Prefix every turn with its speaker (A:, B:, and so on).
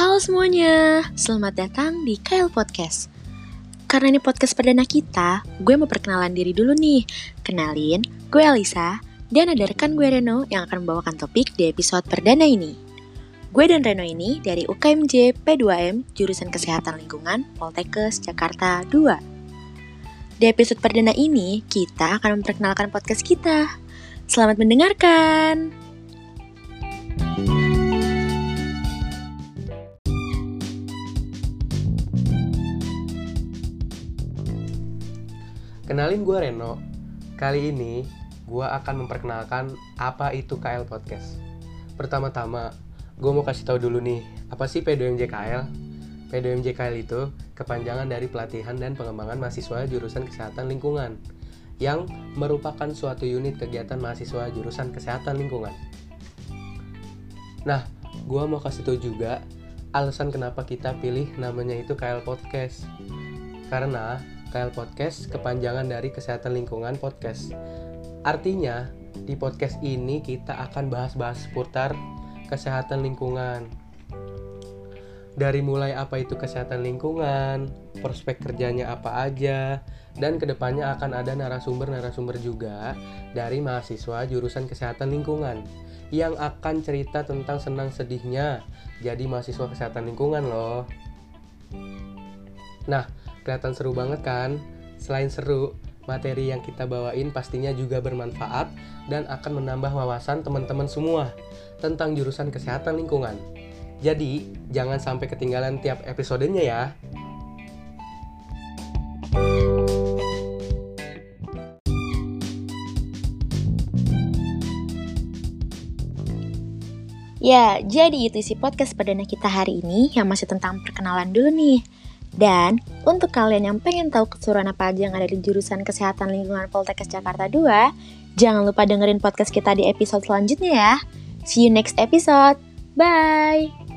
A: Halo semuanya, selamat datang di Kyle Podcast. Karena ini podcast perdana kita, gue mau perkenalan diri dulu nih. Kenalin, gue Alisa, dan ada rekan gue Reno yang akan membawakan topik di episode perdana ini. Gue dan Reno ini dari UKMJ P2M, jurusan Kesehatan Lingkungan, Poltekkes, Jakarta 2. Di episode perdana ini, kita akan memperkenalkan podcast kita. Selamat mendengarkan!
B: Kenalin gue Reno. Kali ini gue akan memperkenalkan apa itu KL Podcast. Pertama-tama, gue mau kasih tahu dulu nih, apa sih P2MJ KL? P2MJ KL itu kepanjangan dari pelatihan dan pengembangan mahasiswa jurusan kesehatan lingkungan yang merupakan suatu unit kegiatan mahasiswa jurusan kesehatan lingkungan. Nah, gue mau kasih tahu juga alasan kenapa kita pilih namanya itu KL Podcast. Karena KL Podcast kepanjangan dari Kesehatan Lingkungan Podcast. Artinya, di podcast ini kita akan bahas-bahas seputar kesehatan lingkungan. Dari mulai apa itu kesehatan lingkungan, prospek kerjanya apa aja, dan ke depannya akan ada narasumber-narasumber juga dari mahasiswa jurusan kesehatan lingkungan yang akan cerita tentang senang sedihnya jadi mahasiswa kesehatan lingkungan loh. Nah, kelihatan seru banget kan? Selain seru, materi yang kita bawain pastinya juga bermanfaat dan akan menambah wawasan teman-teman semua tentang jurusan kesehatan lingkungan. Jadi, jangan sampai ketinggalan tiap episodenya ya.
A: Ya, jadi itu isi podcast perdana kita hari ini yang masih tentang perkenalan dulu nih. Dan untuk kalian yang pengen tahu keseruan apa aja yang ada di jurusan Kesehatan Lingkungan Poltekkes Jakarta 2, jangan lupa dengerin podcast kita di episode selanjutnya ya. See you next episode. Bye.